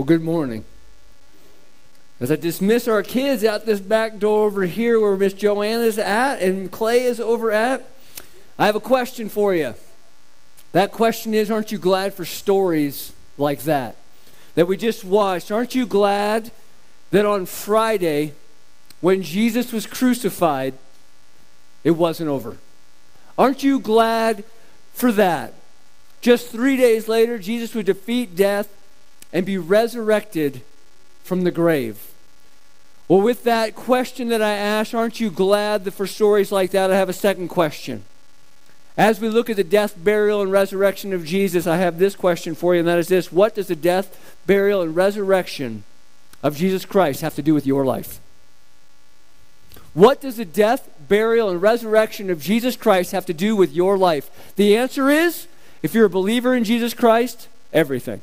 Well, good morning. As I dismiss our kids out this back door over here where Miss Joanne is at and Clay is over at, I have a question for you. That question is Aren't you glad for stories like that? That we just watched. Aren't you glad that on Friday, when Jesus was crucified, it wasn't over? Aren't you glad for that? Just three days later, Jesus would defeat death and be resurrected from the grave. Well, with that question that I asked, aren't you glad that for stories like that, I have a second question? As we look at the death, burial, and resurrection of Jesus, I have this question for you, and that is this What does the death, burial, and resurrection of Jesus Christ have to do with your life? What does the death, burial, and resurrection of Jesus Christ have to do with your life? The answer is if you're a believer in Jesus Christ, everything.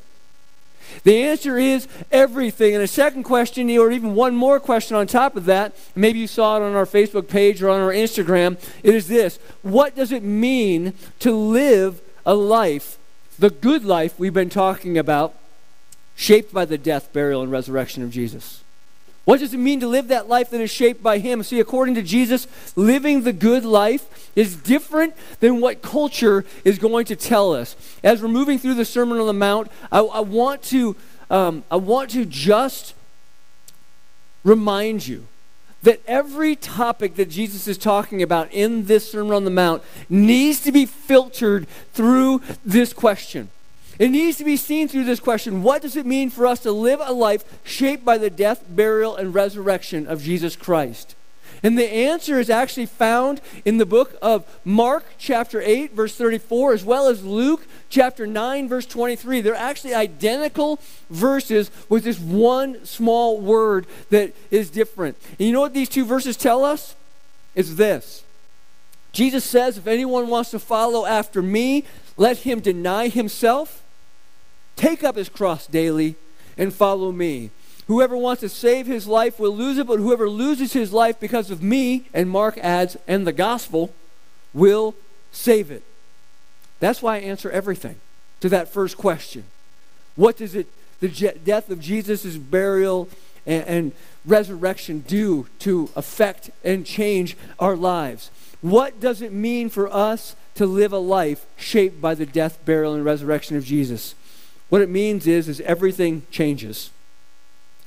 The answer is everything. And a second question, or even one more question on top of that, maybe you saw it on our Facebook page or on our Instagram, it is this What does it mean to live a life, the good life we've been talking about, shaped by the death, burial, and resurrection of Jesus? What does it mean to live that life that is shaped by Him? See, according to Jesus, living the good life is different than what culture is going to tell us. As we're moving through the Sermon on the Mount, I, I want to um, I want to just remind you that every topic that Jesus is talking about in this Sermon on the Mount needs to be filtered through this question. It needs to be seen through this question what does it mean for us to live a life shaped by the death, burial, and resurrection of Jesus Christ? And the answer is actually found in the book of Mark, chapter 8, verse 34, as well as Luke, chapter 9, verse 23. They're actually identical verses with this one small word that is different. And you know what these two verses tell us? It's this Jesus says, If anyone wants to follow after me, let him deny himself Take up his cross daily and follow me. Whoever wants to save his life will lose it, but whoever loses his life because of me, and Mark adds, and the gospel, will save it. That's why I answer everything to that first question. What does it, the death of Jesus' burial and, and resurrection do to affect and change our lives? What does it mean for us to live a life shaped by the death, burial, and resurrection of Jesus? What it means is, is everything changes.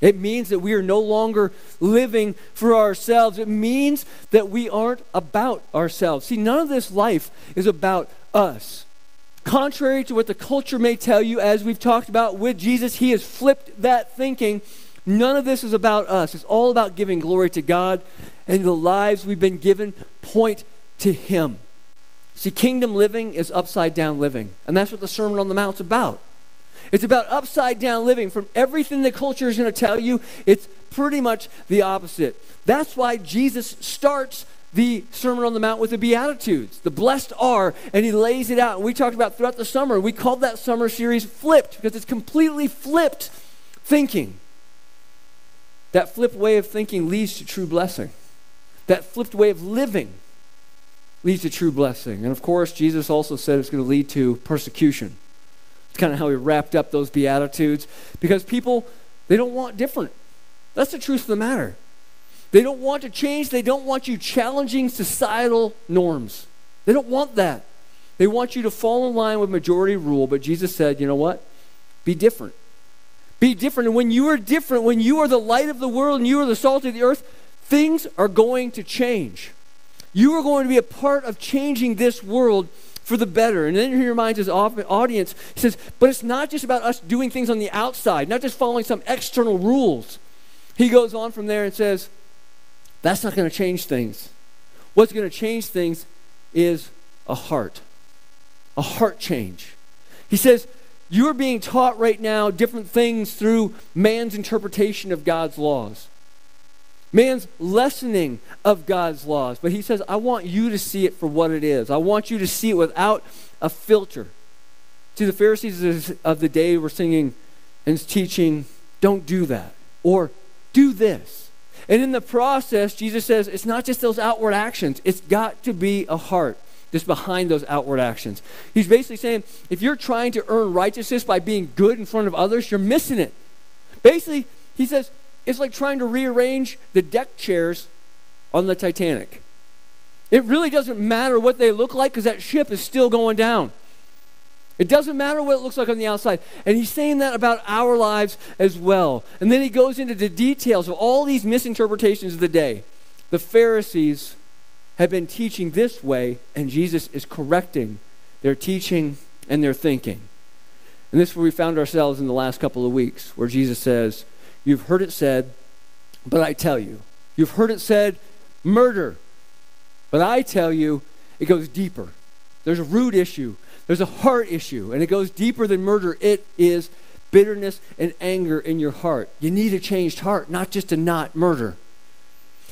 It means that we are no longer living for ourselves. It means that we aren't about ourselves. See, none of this life is about us. Contrary to what the culture may tell you, as we've talked about with Jesus, he has flipped that thinking. None of this is about us. It's all about giving glory to God, and the lives we've been given point to him. See, kingdom living is upside down living, and that's what the Sermon on the Mount's about. It's about upside down living. From everything the culture is going to tell you, it's pretty much the opposite. That's why Jesus starts the Sermon on the Mount with the Beatitudes. The blessed are, and he lays it out. And we talked about throughout the summer. We called that summer series flipped because it's completely flipped thinking. That flipped way of thinking leads to true blessing. That flipped way of living leads to true blessing. And of course, Jesus also said it's going to lead to persecution. It's kind of how we wrapped up those Beatitudes because people, they don't want different. That's the truth of the matter. They don't want to change. They don't want you challenging societal norms. They don't want that. They want you to fall in line with majority rule. But Jesus said, you know what? Be different. Be different. And when you are different, when you are the light of the world and you are the salt of the earth, things are going to change. You are going to be a part of changing this world for the better. And then he reminds his audience, he says, but it's not just about us doing things on the outside, not just following some external rules. He goes on from there and says, that's not going to change things. What's going to change things is a heart, a heart change. He says, you're being taught right now different things through man's interpretation of God's laws man's lessening of God's laws. But he says, I want you to see it for what it is. I want you to see it without a filter. See, the Pharisees of the day were singing and teaching, don't do that, or do this. And in the process, Jesus says, it's not just those outward actions, it's got to be a heart just behind those outward actions. He's basically saying, if you're trying to earn righteousness by being good in front of others, you're missing it. Basically, he says it's like trying to rearrange the deck chairs on the Titanic. It really doesn't matter what they look like because that ship is still going down. It doesn't matter what it looks like on the outside. And he's saying that about our lives as well. And then he goes into the details of all these misinterpretations of the day. The Pharisees have been teaching this way, and Jesus is correcting their teaching and their thinking. And this is where we found ourselves in the last couple of weeks, where Jesus says, You've heard it said, but I tell you. You've heard it said, murder. But I tell you, it goes deeper. There's a root issue, there's a heart issue, and it goes deeper than murder. It is bitterness and anger in your heart. You need a changed heart, not just to not murder.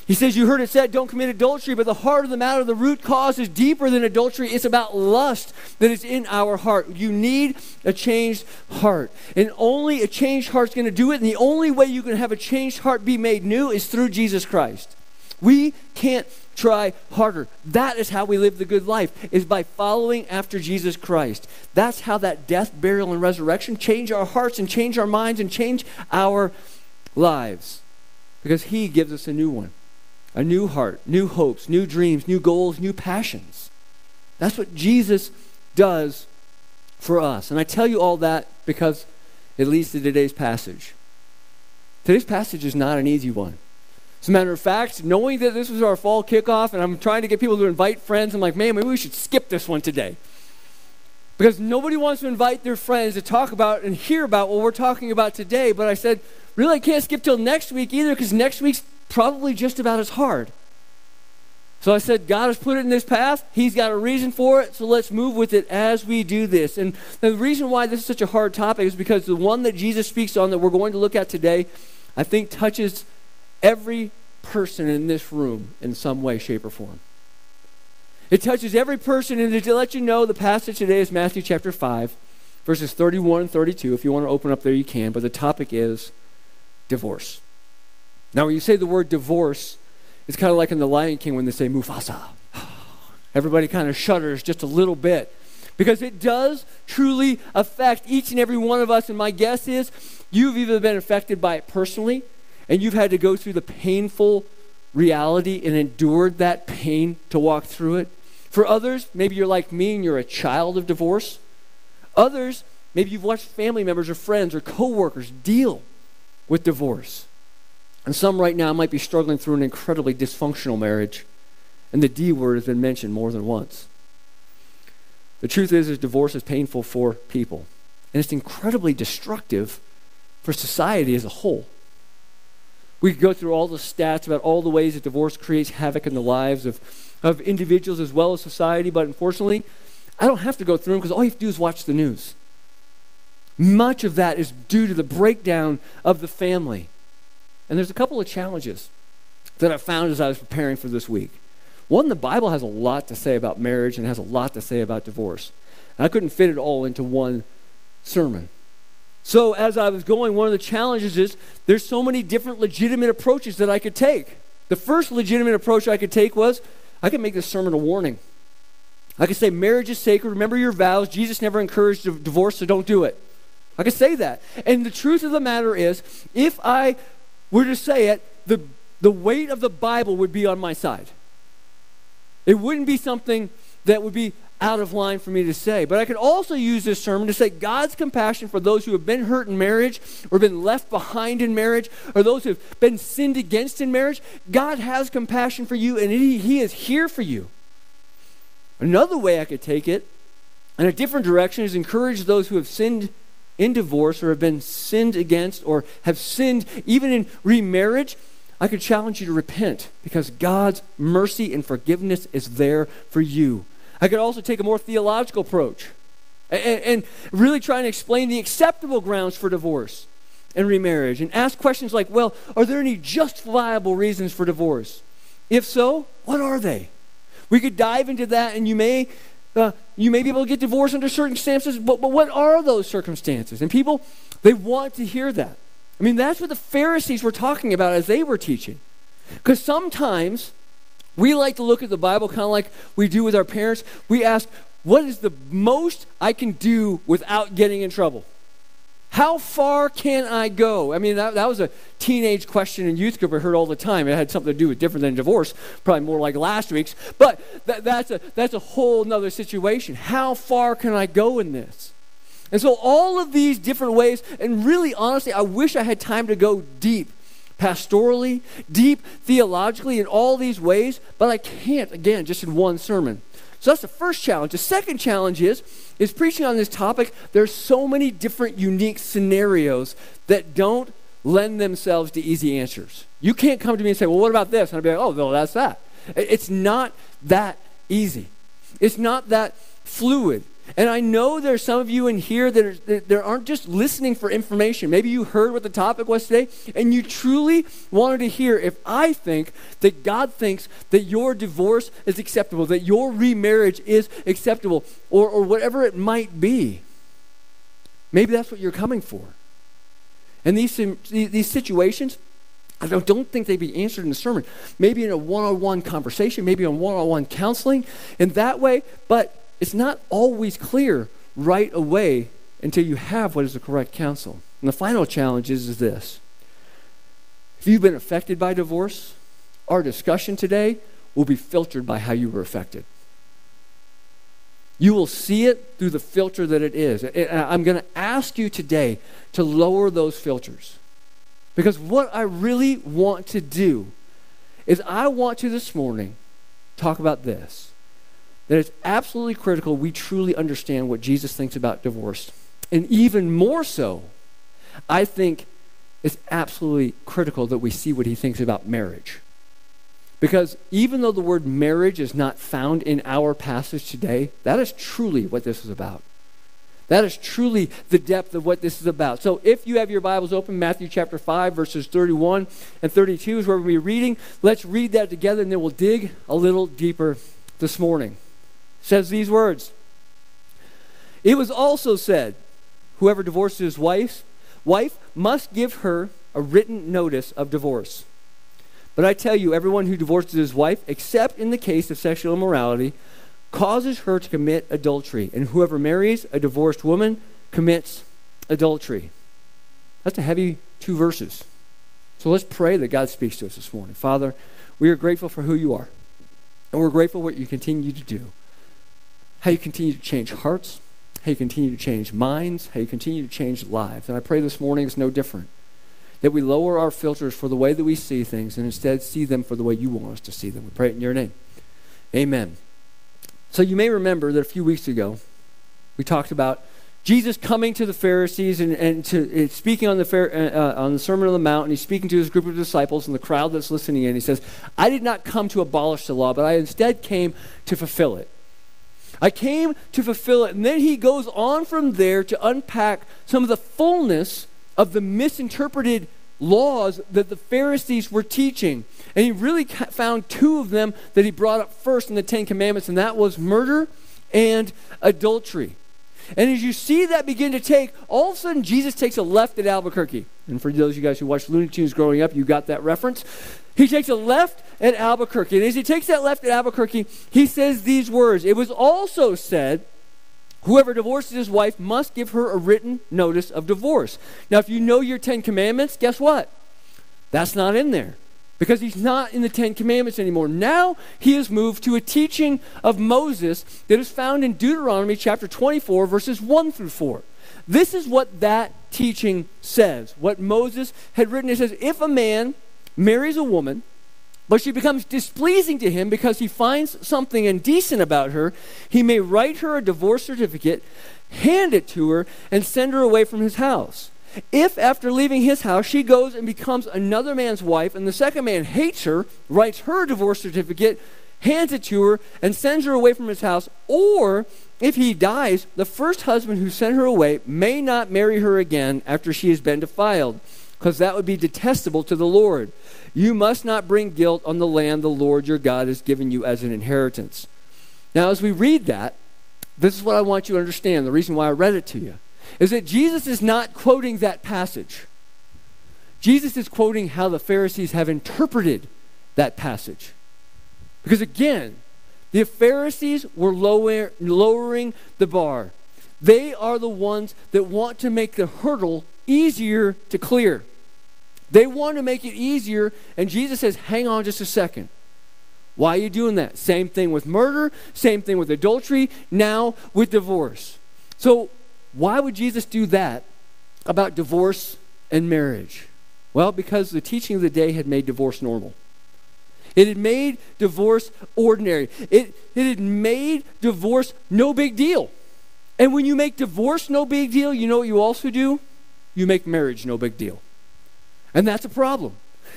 He says, You heard it said, don't commit adultery, but the heart of the matter, the root cause is deeper than adultery. It's about lust that is in our heart. You need a changed heart. And only a changed heart is going to do it. And the only way you can have a changed heart be made new is through Jesus Christ. We can't try harder. That is how we live the good life, is by following after Jesus Christ. That's how that death, burial, and resurrection change our hearts and change our minds and change our lives. Because He gives us a new one a new heart, new hopes, new dreams, new goals, new passions. That's what Jesus does for us. And I tell you all that because it leads to today's passage. Today's passage is not an easy one. As a matter of fact, knowing that this was our fall kickoff and I'm trying to get people to invite friends, I'm like, man, maybe we should skip this one today. Because nobody wants to invite their friends to talk about and hear about what we're talking about today. But I said, really, I can't skip till next week either because next week's probably just about as hard. So I said, God has put it in this path. He's got a reason for it. So let's move with it as we do this. And the reason why this is such a hard topic is because the one that Jesus speaks on that we're going to look at today, I think touches every person in this room in some way, shape, or form. It touches every person. And to let you know, the passage today is Matthew chapter 5, verses 31 and 32. If you want to open up there, you can. But the topic is divorce. Now, when you say the word divorce, it's kind of like in The Lion King when they say Mufasa. Everybody kind of shudders just a little bit because it does truly affect each and every one of us. And my guess is you've either been affected by it personally and you've had to go through the painful reality and endured that pain to walk through it. For others, maybe you're like me and you're a child of divorce. Others, maybe you've watched family members or friends or coworkers deal with divorce. And some right now might be struggling through an incredibly dysfunctional marriage, and the D word has been mentioned more than once. The truth is, is divorce is painful for people, and it's incredibly destructive for society as a whole. We could go through all the stats about all the ways that divorce creates havoc in the lives of, of individuals as well as society, but unfortunately, I don't have to go through them because all you have to do is watch the news. Much of that is due to the breakdown of the family. And there's a couple of challenges that I found as I was preparing for this week. One, the Bible has a lot to say about marriage and has a lot to say about divorce. And I couldn't fit it all into one sermon. So, as I was going, one of the challenges is there's so many different legitimate approaches that I could take. The first legitimate approach I could take was I could make this sermon a warning. I could say, marriage is sacred. Remember your vows. Jesus never encouraged divorce, so don't do it. I could say that. And the truth of the matter is, if I were to say it, the, the weight of the Bible would be on my side. It wouldn't be something that would be out of line for me to say. But I could also use this sermon to say God's compassion for those who have been hurt in marriage or been left behind in marriage or those who have been sinned against in marriage. God has compassion for you and he, he is here for you. Another way I could take it in a different direction is encourage those who have sinned in divorce or have been sinned against or have sinned even in remarriage, I could challenge you to repent because God's mercy and forgiveness is there for you. I could also take a more theological approach and, and really try and explain the acceptable grounds for divorce and remarriage and ask questions like, well, are there any justifiable reasons for divorce? If so, what are they? We could dive into that, and you may uh, you may be able to get divorced under circumstances, but, but what are those circumstances? And people, they want to hear that. I mean, that's what the Pharisees were talking about as they were teaching. Because sometimes we like to look at the Bible kind of like we do with our parents. We ask, what is the most I can do without getting in trouble? How far can I go? I mean, that, that was a teenage question in youth group I heard all the time. It had something to do with different than divorce, probably more like last week's. But that, that's, a, that's a whole nother situation. How far can I go in this? And so, all of these different ways, and really honestly, I wish I had time to go deep pastorally, deep theologically in all these ways, but I can't, again, just in one sermon. So that's the first challenge. The second challenge is is preaching on this topic, there's so many different unique scenarios that don't lend themselves to easy answers. You can't come to me and say, "Well, what about this?" And I'll be like, "Oh, no, that's that." It's not that easy. It's not that fluid. And I know there's some of you in here that, are, that aren't just listening for information. Maybe you heard what the topic was today, and you truly wanted to hear if I think that God thinks that your divorce is acceptable, that your remarriage is acceptable, or, or whatever it might be. Maybe that's what you're coming for. And these, these situations, I don't, don't think they'd be answered in a sermon. Maybe in a one on one conversation, maybe in one on one counseling, in that way, but it's not always clear right away until you have what is the correct counsel. And the final challenge is, is this. If you've been affected by divorce, our discussion today will be filtered by how you were affected. You will see it through the filter that it is. And I'm going to ask you today to lower those filters. Because what I really want to do is I want to this morning talk about this that it's absolutely critical we truly understand what Jesus thinks about divorce. And even more so, I think it's absolutely critical that we see what he thinks about marriage. Because even though the word marriage is not found in our passage today, that is truly what this is about. That is truly the depth of what this is about. So if you have your Bibles open, Matthew chapter 5, verses 31 and 32 is where we'll be reading. Let's read that together and then we'll dig a little deeper this morning says these words It was also said, Whoever divorces his wife, wife must give her a written notice of divorce. But I tell you, everyone who divorces his wife, except in the case of sexual immorality, causes her to commit adultery. And whoever marries a divorced woman commits adultery. That's a heavy two verses. So let's pray that God speaks to us this morning. Father, we are grateful for who you are. And we're grateful for what you continue to do how you continue to change hearts, how you continue to change minds, how you continue to change lives. And I pray this morning is no different. That we lower our filters for the way that we see things and instead see them for the way you want us to see them. We pray it in your name. Amen. So you may remember that a few weeks ago, we talked about Jesus coming to the Pharisees and, and to, uh, speaking on the, uh, uh, on the Sermon on the Mount, and he's speaking to his group of disciples and the crowd that's listening in. He says, I did not come to abolish the law, but I instead came to fulfill it. I came to fulfill it. And then he goes on from there to unpack some of the fullness of the misinterpreted laws that the Pharisees were teaching. And he really found two of them that he brought up first in the Ten Commandments, and that was murder and adultery. And as you see that begin to take, all of a sudden Jesus takes a left at Albuquerque. And for those of you guys who watched Looney Tunes growing up, you got that reference. He takes a left at Albuquerque. And as he takes that left at Albuquerque, he says these words It was also said, Whoever divorces his wife must give her a written notice of divorce. Now, if you know your Ten Commandments, guess what? That's not in there because he's not in the Ten Commandments anymore. Now he has moved to a teaching of Moses that is found in Deuteronomy chapter 24, verses 1 through 4. This is what that teaching says. What Moses had written it says, If a man marries a woman, but she becomes displeasing to him because he finds something indecent about her, he may write her a divorce certificate, hand it to her, and send her away from his house. If after leaving his house she goes and becomes another man's wife, and the second man hates her, writes her a divorce certificate, hands it to her, and sends her away from his house, or if he dies, the first husband who sent her away may not marry her again after she has been defiled because that would be detestable to the Lord. You must not bring guilt on the land the Lord your God has given you as an inheritance. Now, as we read that, this is what I want you to understand. The reason why I read it to you is that Jesus is not quoting that passage. Jesus is quoting how the Pharisees have interpreted that passage. Because again, the Pharisees were lower, lowering the bar. They are the ones that want to make the hurdle easier to clear. They want to make it easier, and Jesus says, Hang on just a second. Why are you doing that? Same thing with murder, same thing with adultery, now with divorce. So, why would Jesus do that about divorce and marriage? Well, because the teaching of the day had made divorce normal. It had made divorce ordinary. It, it had made divorce no big deal. And when you make divorce no big deal, you know what you also do? You make marriage no big deal. And that's a problem.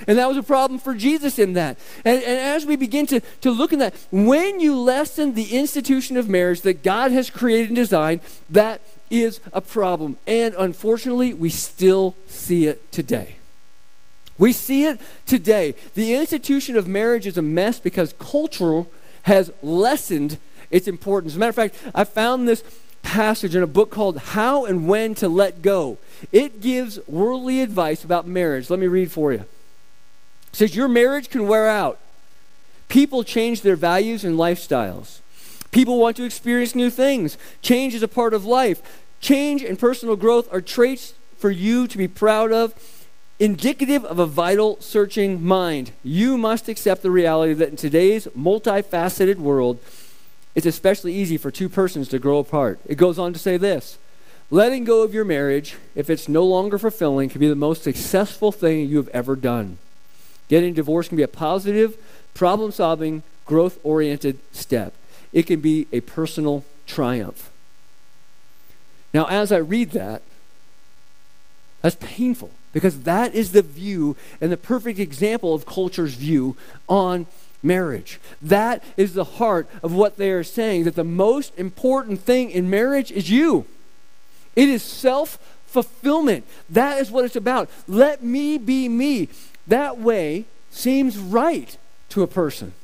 And that was a problem for Jesus in that. And, and as we begin to, to look at that, when you lessen the institution of marriage that God has created and designed, that is a problem. And unfortunately, we still see it today. We see it today. The institution of marriage is a mess because culture has lessened its importance. As a matter of fact, I found this passage in a book called How and When to Let Go. It gives worldly advice about marriage. Let me read for you. It says, Your marriage can wear out. People change their values and lifestyles. People want to experience new things. Change is a part of life. Change and personal growth are traits for you to be proud of, indicative of a vital, searching mind. You must accept the reality that in today's multifaceted world, it's especially easy for two persons to grow apart. It goes on to say this letting go of your marriage, if it's no longer fulfilling, can be the most successful thing you have ever done. Getting divorced can be a positive, problem solving, growth oriented step. It can be a personal triumph. Now, as I read that, that's painful because that is the view and the perfect example of culture's view on marriage. That is the heart of what they are saying that the most important thing in marriage is you. It is self fulfillment. That is what it's about. Let me be me. That way seems right to a person,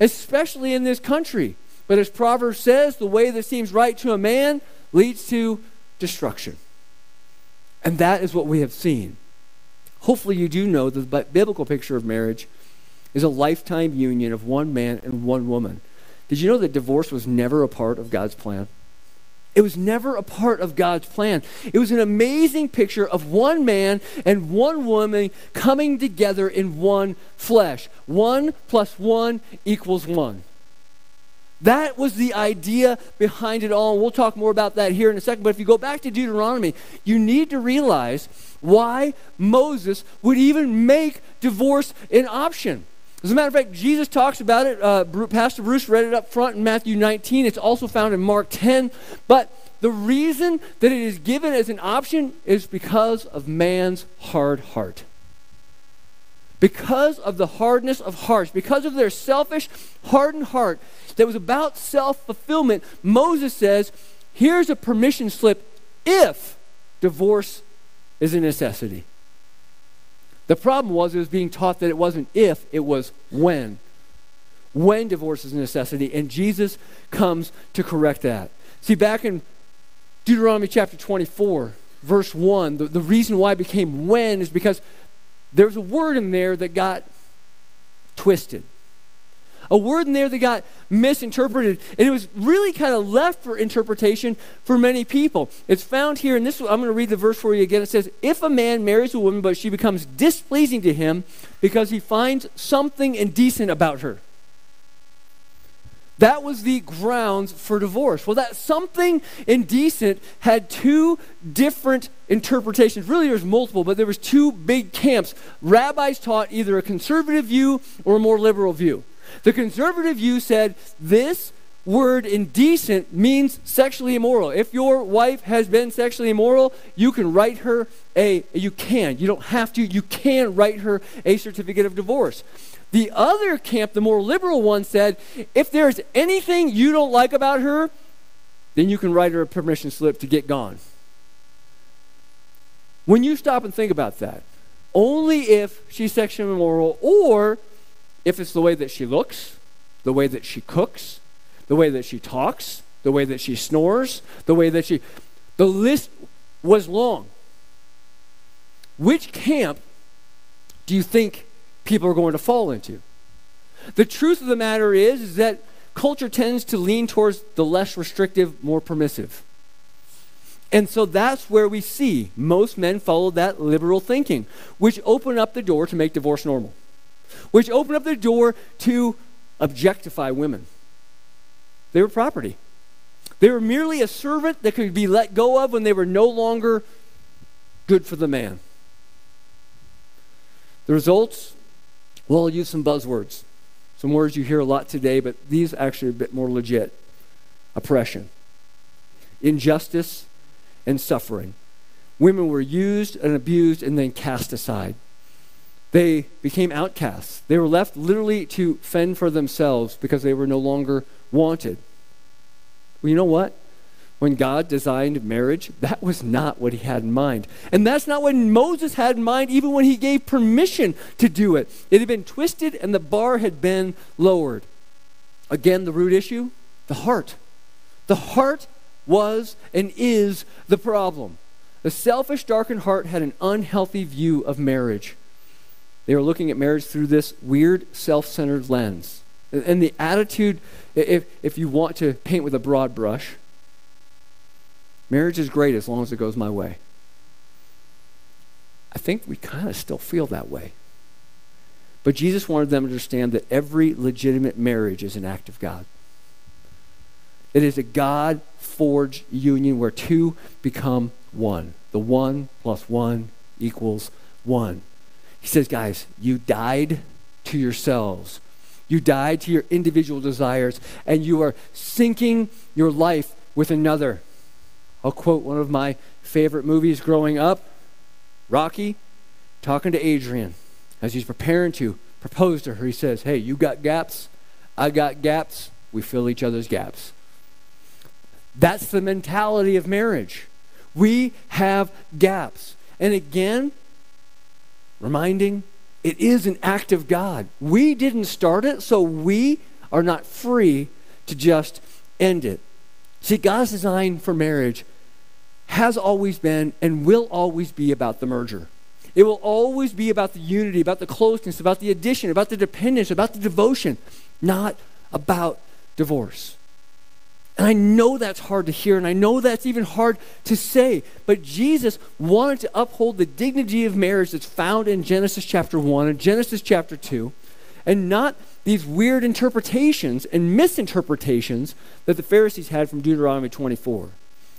especially in this country. But as Proverbs says, the way that seems right to a man leads to destruction. And that is what we have seen. Hopefully, you do know the biblical picture of marriage is a lifetime union of one man and one woman. Did you know that divorce was never a part of God's plan? It was never a part of God's plan. It was an amazing picture of one man and one woman coming together in one flesh. One plus one equals one. That was the idea behind it all. And we'll talk more about that here in a second. But if you go back to Deuteronomy, you need to realize why Moses would even make divorce an option. As a matter of fact, Jesus talks about it. Uh, Pastor Bruce read it up front in Matthew 19. It's also found in Mark 10. But the reason that it is given as an option is because of man's hard heart. Because of the hardness of hearts, because of their selfish, hardened heart that was about self fulfillment, Moses says, here's a permission slip if divorce is a necessity. The problem was it was being taught that it wasn't if, it was when. When divorce is a necessity, and Jesus comes to correct that. See, back in Deuteronomy chapter 24, verse 1, the, the reason why it became when is because there's a word in there that got twisted a word in there that got misinterpreted. And it was really kind of left for interpretation for many people. It's found here, and this I'm going to read the verse for you again. It says, If a man marries a woman, but she becomes displeasing to him because he finds something indecent about her. That was the grounds for divorce. Well, that something indecent had two different interpretations. Really, there's multiple, but there was two big camps. Rabbis taught either a conservative view or a more liberal view. The conservative view said this word indecent means sexually immoral. If your wife has been sexually immoral, you can write her a, you can, you don't have to, you can write her a certificate of divorce. The other camp, the more liberal one, said if there's anything you don't like about her, then you can write her a permission slip to get gone. When you stop and think about that, only if she's sexually immoral or if it's the way that she looks, the way that she cooks, the way that she talks, the way that she snores, the way that she. The list was long. Which camp do you think people are going to fall into? The truth of the matter is, is that culture tends to lean towards the less restrictive, more permissive. And so that's where we see most men follow that liberal thinking, which opened up the door to make divorce normal, which opened up the door to objectify women. They were property. They were merely a servant that could be let go of when they were no longer good for the man. The results, well, I'll use some buzzwords, some words you hear a lot today, but these actually are a bit more legit oppression, injustice, and suffering. Women were used and abused and then cast aside. They became outcasts. They were left literally to fend for themselves because they were no longer wanted. Well, you know what? When God designed marriage, that was not what he had in mind. And that's not what Moses had in mind, even when he gave permission to do it. It had been twisted and the bar had been lowered. Again, the root issue the heart. The heart was and is the problem. The selfish, darkened heart had an unhealthy view of marriage. They were looking at marriage through this weird, self centered lens. And the attitude, if, if you want to paint with a broad brush, marriage is great as long as it goes my way. I think we kind of still feel that way. But Jesus wanted them to understand that every legitimate marriage is an act of God. It is a God forged union where two become one. The one plus one equals one. He says, guys, you died to yourselves. You died to your individual desires, and you are syncing your life with another. I'll quote one of my favorite movies growing up Rocky talking to Adrian as he's preparing to propose to her. He says, Hey, you got gaps, I got gaps, we fill each other's gaps. That's the mentality of marriage. We have gaps. And again, reminding it is an act of God. We didn't start it, so we are not free to just end it. See, God's design for marriage has always been and will always be about the merger. It will always be about the unity, about the closeness, about the addition, about the dependence, about the devotion, not about divorce. And I know that's hard to hear, and I know that's even hard to say. But Jesus wanted to uphold the dignity of marriage that's found in Genesis chapter 1 and Genesis chapter 2, and not these weird interpretations and misinterpretations that the Pharisees had from Deuteronomy 24.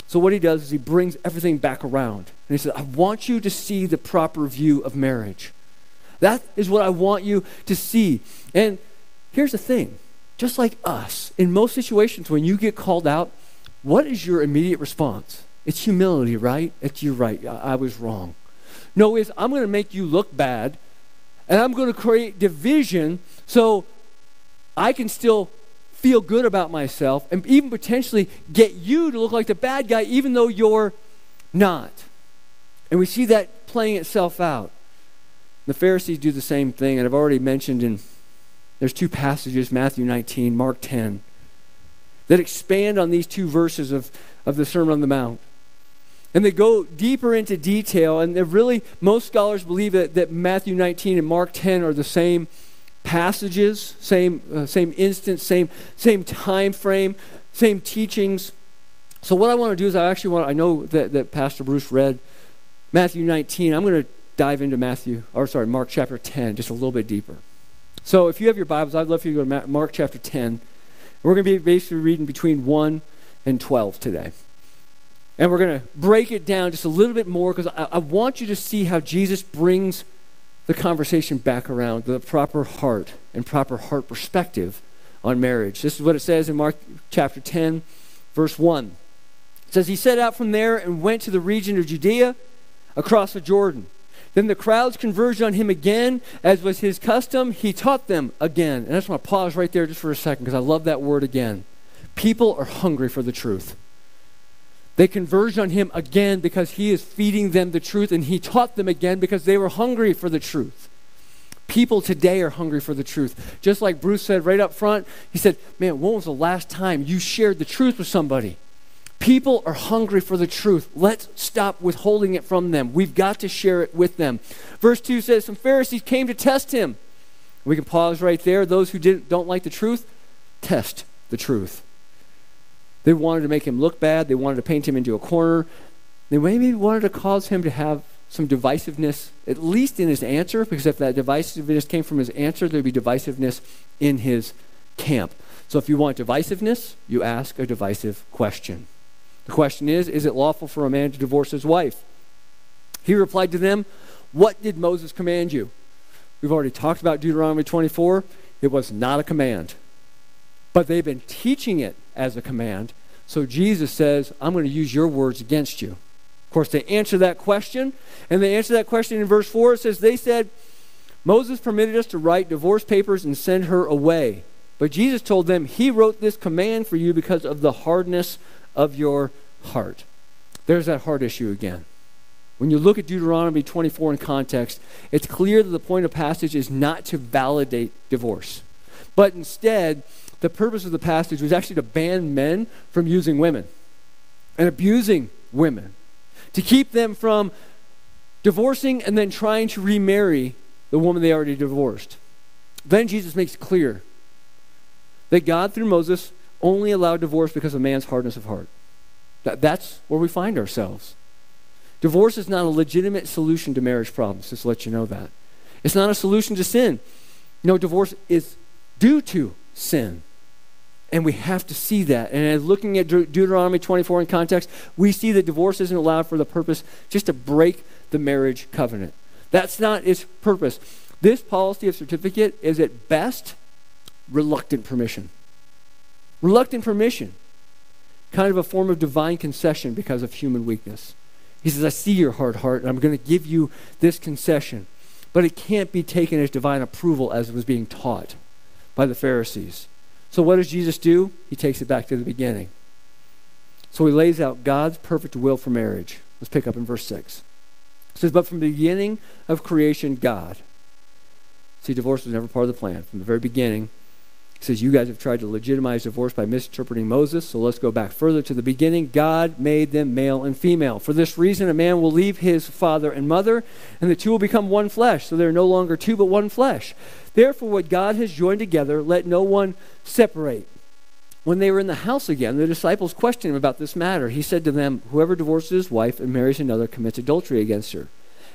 So, what he does is he brings everything back around. And he says, I want you to see the proper view of marriage. That is what I want you to see. And here's the thing just like us, in most situations when you get called out, what is your immediate response? It's humility, right? It's you're right. I, I was wrong. No, is I'm going to make you look bad, and I'm going to create division so I can still feel good about myself and even potentially get you to look like the bad guy, even though you're not. And we see that playing itself out. The Pharisees do the same thing, and I've already mentioned in there's two passages, Matthew 19, Mark 10, that expand on these two verses of, of the Sermon on the Mount. And they go deeper into detail, and they're really, most scholars believe that, that Matthew 19 and Mark 10 are the same passages, same, uh, same instance, same, same time frame, same teachings. So what I want to do is I actually want, I know that, that Pastor Bruce read Matthew 19. I'm going to dive into Matthew, or sorry, Mark chapter 10, just a little bit deeper. So if you have your Bibles, I'd love for you to go to Mark chapter 10. We're going to be basically reading between 1 and 12 today. And we're going to break it down just a little bit more because I, I, want you to see how Jesus brings the conversation back around the proper heart and proper heart perspective on marriage. This is what it says in Mark chapter 10, verse 1. It says, He set out from there and went to the region of Judea across the Jordan. Then the crowds converged on him again, as was his custom. He taught them again. And I just want to pause right there just for a second because I love that word again. People are hungry for the truth. They converged on him again because he is feeding them the truth, and he taught them again because they were hungry for the truth. People today are hungry for the truth. Just like Bruce said right up front, he said, Man, when was the last time you shared the truth with somebody? People are hungry for the truth. Let's stop withholding it from them. We've got to share it with them. Verse 2 says, Some Pharisees came to test him. We can pause right there. Those who don't like the truth, test the truth. They wanted to make him look bad. They wanted to paint him into a corner. They maybe wanted to cause him to have some divisiveness, at least in his answer, because if that divisiveness came from his answer, there'd be divisiveness in his camp. So if you want divisiveness, you ask a divisive question. The question is Is it lawful for a man to divorce his wife? He replied to them, What did Moses command you? We've already talked about Deuteronomy 24. It was not a command. But they've been teaching it as a command. So Jesus says, I'm going to use your words against you. Of course, they answer that question, and they answer that question in verse 4. It says, They said, Moses permitted us to write divorce papers and send her away. But Jesus told them, He wrote this command for you because of the hardness of your heart. There's that heart issue again. When you look at Deuteronomy 24 in context, it's clear that the point of passage is not to validate divorce, but instead, the purpose of the passage was actually to ban men from using women and abusing women to keep them from divorcing and then trying to remarry the woman they already divorced. Then Jesus makes clear that God, through Moses, only allowed divorce because of man's hardness of heart. That, that's where we find ourselves. Divorce is not a legitimate solution to marriage problems, just to let you know that. It's not a solution to sin. No, divorce is due to sin. And we have to see that. And as looking at De- Deuteronomy 24 in context, we see that divorce isn't allowed for the purpose just to break the marriage covenant. That's not its purpose. This policy of certificate is at best reluctant permission. Reluctant permission, kind of a form of divine concession because of human weakness. He says, I see your hard heart, and I'm going to give you this concession. But it can't be taken as divine approval as it was being taught by the Pharisees. So, what does Jesus do? He takes it back to the beginning. So, he lays out God's perfect will for marriage. Let's pick up in verse 6. It says, But from the beginning of creation, God. See, divorce was never part of the plan. From the very beginning, he says, You guys have tried to legitimize divorce by misinterpreting Moses, so let's go back further to the beginning. God made them male and female. For this reason, a man will leave his father and mother, and the two will become one flesh. So they're no longer two, but one flesh. Therefore, what God has joined together, let no one separate. When they were in the house again, the disciples questioned him about this matter. He said to them, Whoever divorces his wife and marries another commits adultery against her.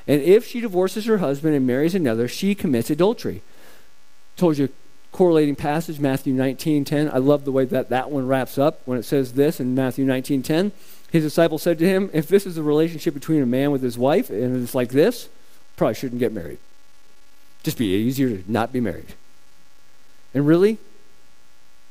And if she divorces her husband and marries another, she commits adultery. Told you correlating passage, Matthew 19:10. I love the way that that one wraps up when it says this in Matthew 19:10. His disciples said to him, "If this is a relationship between a man with his wife and it's like this, probably shouldn't get married. Just be easier to not be married." And really,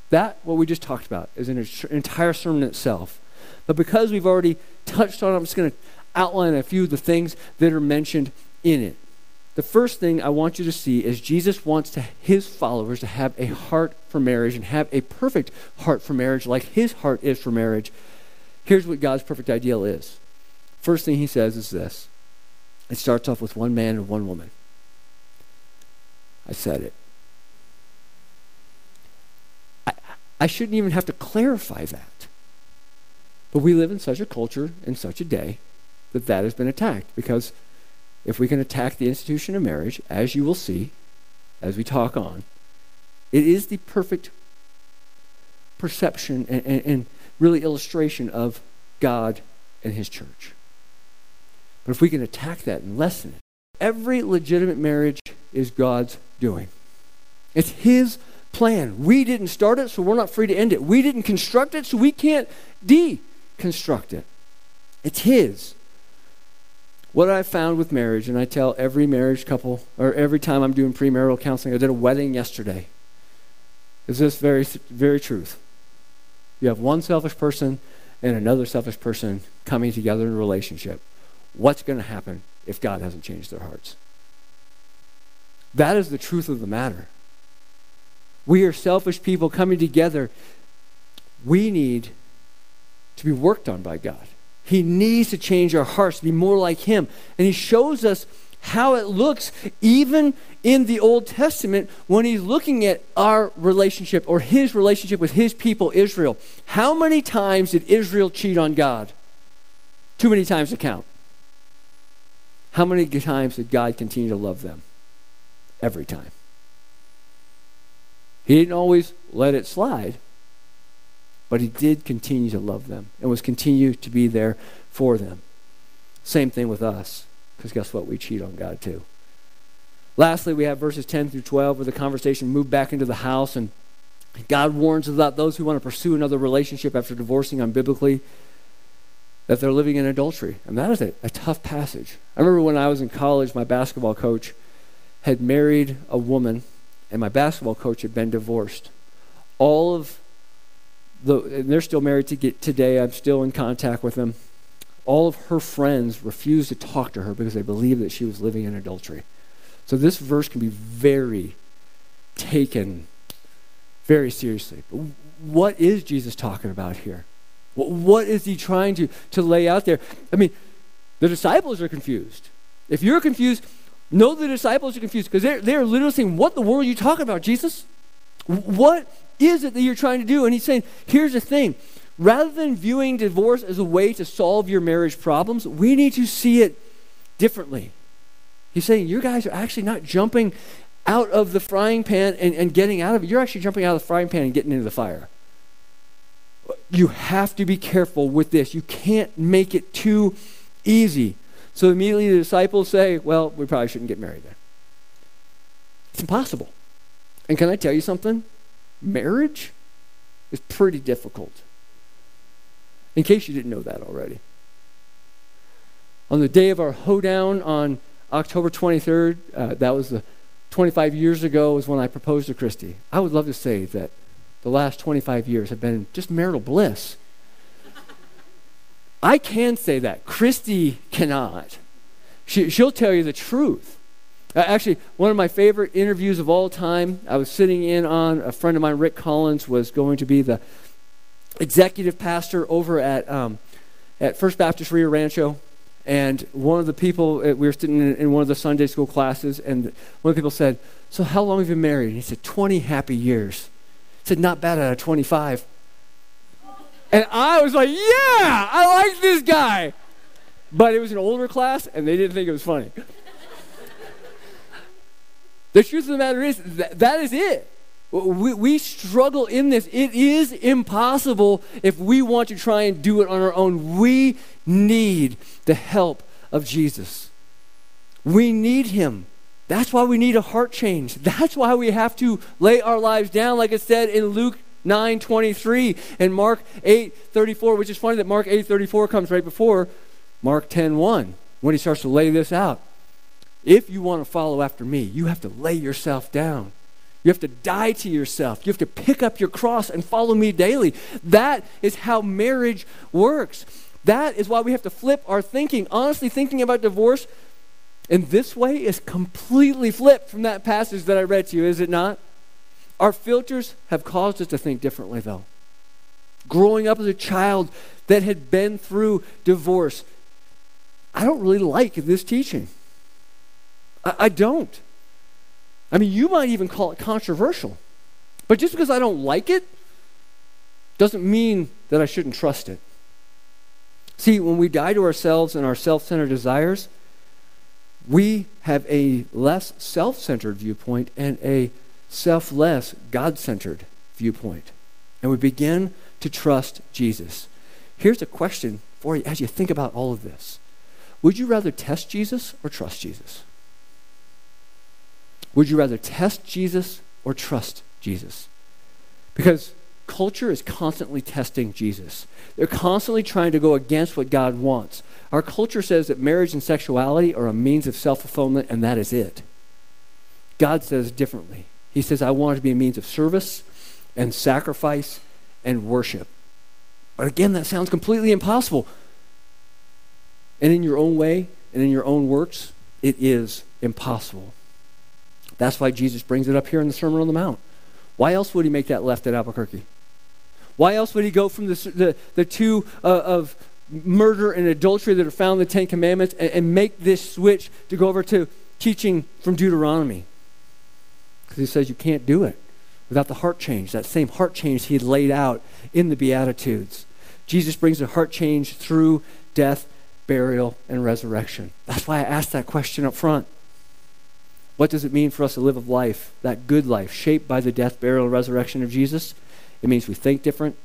that what we just talked about is an entire sermon itself. But because we've already touched on it, I'm just going to outline a few of the things that are mentioned in it. The first thing I want you to see is Jesus wants to, his followers to have a heart for marriage and have a perfect heart for marriage like his heart is for marriage. Here's what God's perfect ideal is. First thing he says is this it starts off with one man and one woman. I said it. I, I shouldn't even have to clarify that. But we live in such a culture and such a day that that has been attacked because if we can attack the institution of marriage, as you will see as we talk on, it is the perfect perception and, and, and really illustration of God and His church. But if we can attack that and lessen it, every legitimate marriage is God's doing. It's His plan. We didn't start it, so we're not free to end it. We didn't construct it, so we can't deconstruct it. It's His what I found with marriage, and I tell every marriage couple, or every time I'm doing premarital counseling, I did a wedding yesterday, is this very, very truth. You have one selfish person and another selfish person coming together in a relationship. What's going to happen if God hasn't changed their hearts? That is the truth of the matter. We are selfish people coming together. We need to be worked on by God. He needs to change our hearts to be more like Him. And He shows us how it looks even in the Old Testament when He's looking at our relationship or His relationship with His people, Israel. How many times did Israel cheat on God? Too many times to count. How many times did God continue to love them? Every time. He didn't always let it slide, but he did continue to love them and was continue to be there for them. Same thing with us, because guess what? We cheat on God too. Lastly, we have verses 10 through 12 where the conversation moved back into the house, and God warns about those who want to pursue another relationship after divorcing unbiblically that they're living in adultery. And that is a, a tough passage. I remember when I was in college, my basketball coach had married a woman, and my basketball coach had been divorced. All of the, and they're still married to get today. I'm still in contact with them. All of her friends refused to talk to her because they believed that she was living in adultery. So this verse can be very taken very seriously. What is Jesus talking about here? What is he trying to, to lay out there? I mean, the disciples are confused. If you're confused, know the disciples are confused because they're, they're literally saying, What the world are you talking about, Jesus? What is it that you're trying to do? And he's saying, Here's the thing. Rather than viewing divorce as a way to solve your marriage problems, we need to see it differently. He's saying, You guys are actually not jumping out of the frying pan and, and getting out of it. You're actually jumping out of the frying pan and getting into the fire. You have to be careful with this. You can't make it too easy. So immediately the disciples say, Well, we probably shouldn't get married then. It's impossible. And can I tell you something? Marriage is pretty difficult. In case you didn't know that already. On the day of our hoedown on October 23rd, uh, that was the 25 years ago, was when I proposed to Christy. I would love to say that the last 25 years have been just marital bliss. I can say that. Christy cannot. She, she'll tell you the truth. Uh, actually, one of my favorite interviews of all time, I was sitting in on a friend of mine, Rick Collins, was going to be the executive pastor over at, um, at First Baptist Rio Rancho. And one of the people, uh, we were sitting in, one of the Sunday school classes, and one of the people said, So, how long have you been married? And he said, 20 happy years He said, not bad out of 25. And I was like, yeah, I like this guy. But it was an older class, and they didn't think it was funny. The truth of the matter is, that, that is it. We, we struggle in this. It is impossible if we want to try and do it on our own. We need the help of Jesus. We need him. That's why we need a heart change. That's why we have to lay our lives down, like it said in Luke 9 23 and Mark 8 34, which is funny that Mark 8 34 comes right before Mark 10 1 when he starts to lay this out. If you want to follow after me, you have to lay yourself down. You have to die to yourself. You have to pick up your cross and follow me daily. That is how marriage works. That is why we have to flip our thinking. Honestly, thinking about divorce in this way is completely flipped from that passage that I read to you, is it not? Our filters have caused us to think differently, though. Growing up as a child that had been through divorce, I don't really like this teaching. I, I don't. I mean, you might even call it controversial. But just because I don't like it doesn't mean that I shouldn't trust it. See, when we die to ourselves and our self centered desires, we have a less self centered viewpoint and a selfless, God centered viewpoint. And we begin to trust Jesus. Here's a question for you as you think about all of this Would you rather test Jesus or trust Jesus? Would you rather test Jesus or trust Jesus? Because culture is constantly testing Jesus. They're constantly trying to go against what God wants. Our culture says that marriage and sexuality are a means of self fulfillment, and that is it. God says differently. He says, I want it to be a means of service and sacrifice and worship. But again, that sounds completely impossible. And in your own way and in your own works, it is impossible. That's why Jesus brings it up here in the Sermon on the Mount. Why else would he make that left at Albuquerque? Why else would he go from the, the, the two uh, of murder and adultery that are found in the Ten Commandments and, and make this switch to go over to teaching from Deuteronomy. Because he says you can't do it without the heart change, that same heart change he laid out in the Beatitudes. Jesus brings a heart change through death, burial, and resurrection. That's why I asked that question up front. What does it mean for us to live a life, that good life, shaped by the death, burial, and resurrection of Jesus? It means we think different.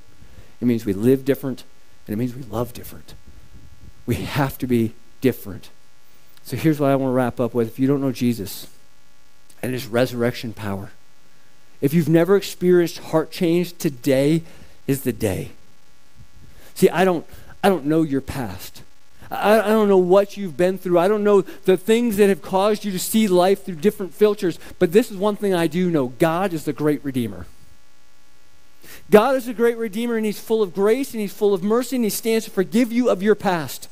It means we live different and it means we love different. We have to be different. So here's what I want to wrap up with. If you don't know Jesus and his resurrection power, if you've never experienced heart change, today is the day. See, I don't, I don't know your past. I, I don't know what you've been through. I don't know the things that have caused you to see life through different filters. But this is one thing I do know God is the great Redeemer. God is a great Redeemer, and He's full of grace, and He's full of mercy, and He stands to forgive you of your past.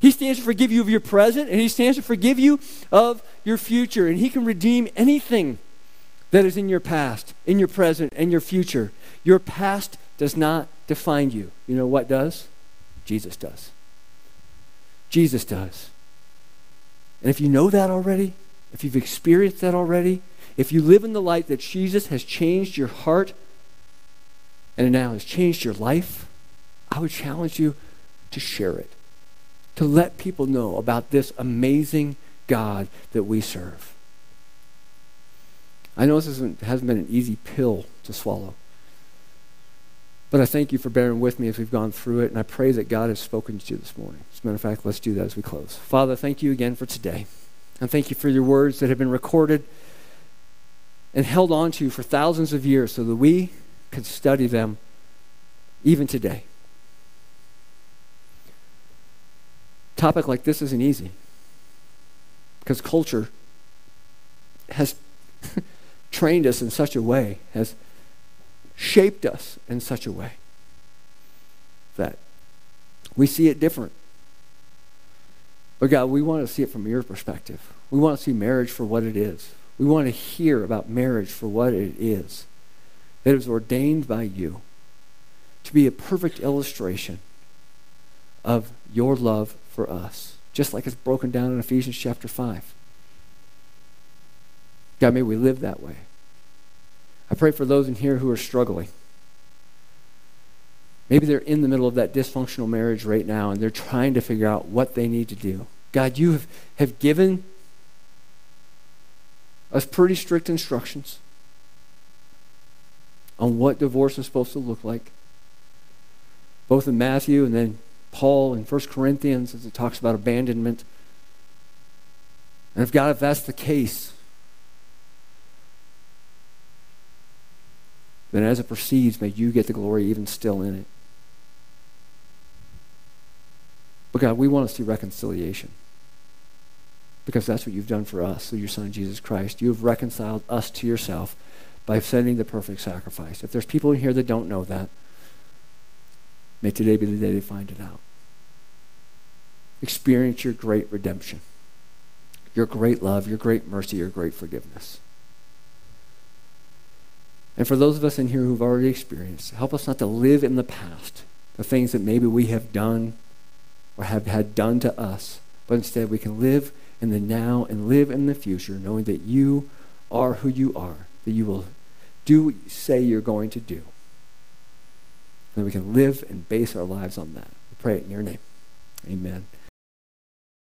He stands to forgive you of your present, and He stands to forgive you of your future. And He can redeem anything that is in your past, in your present, and your future. Your past does not define you. You know what does? Jesus does. Jesus does. And if you know that already, if you've experienced that already, if you live in the light that Jesus has changed your heart and now has changed your life, I would challenge you to share it, to let people know about this amazing God that we serve. I know this hasn't been an easy pill to swallow. But I thank you for bearing with me as we've gone through it, and I pray that God has spoken to you this morning. As a matter of fact, let's do that as we close. Father, thank you again for today. And thank you for your words that have been recorded and held on to for thousands of years so that we can study them even today. topic like this isn't easy because culture has trained us in such a way, has shaped us in such a way that we see it different. But God, we want to see it from your perspective. We want to see marriage for what it is. We want to hear about marriage for what it is. That it was ordained by you to be a perfect illustration of your love for us, just like it's broken down in Ephesians chapter 5. God, may we live that way. I pray for those in here who are struggling. Maybe they're in the middle of that dysfunctional marriage right now and they're trying to figure out what they need to do. God, you have, have given us pretty strict instructions on what divorce is supposed to look like. Both in Matthew and then Paul in 1 Corinthians as it talks about abandonment. And if God, if that's the case, then as it proceeds, may you get the glory even still in it. But God, we want to see reconciliation. Because that's what you've done for us through your Son, Jesus Christ. You have reconciled us to yourself by sending the perfect sacrifice. If there's people in here that don't know that, may today be the day they find it out. Experience your great redemption, your great love, your great mercy, your great forgiveness. And for those of us in here who've already experienced, help us not to live in the past, the things that maybe we have done or have had done to us, but instead we can live in the now and live in the future, knowing that you are who you are, that you will do what you say you're going to do. And we can live and base our lives on that. We pray it in your name. Amen.